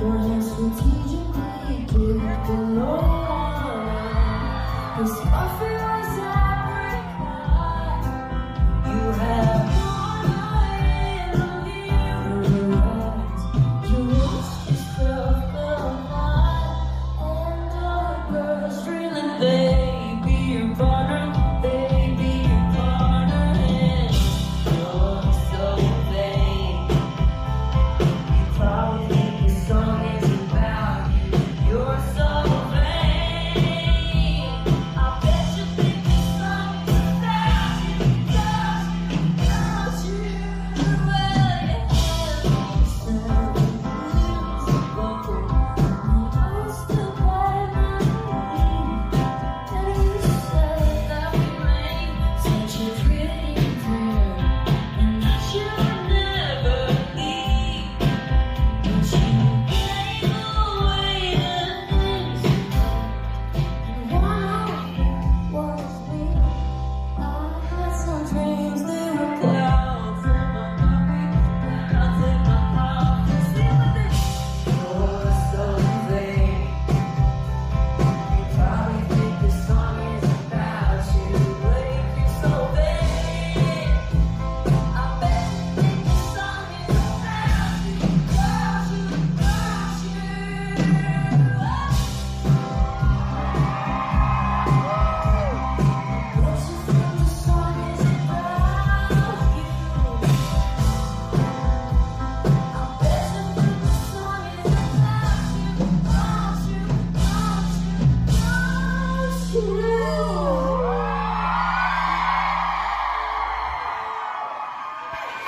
You're strategically keep the Lord. His Oh.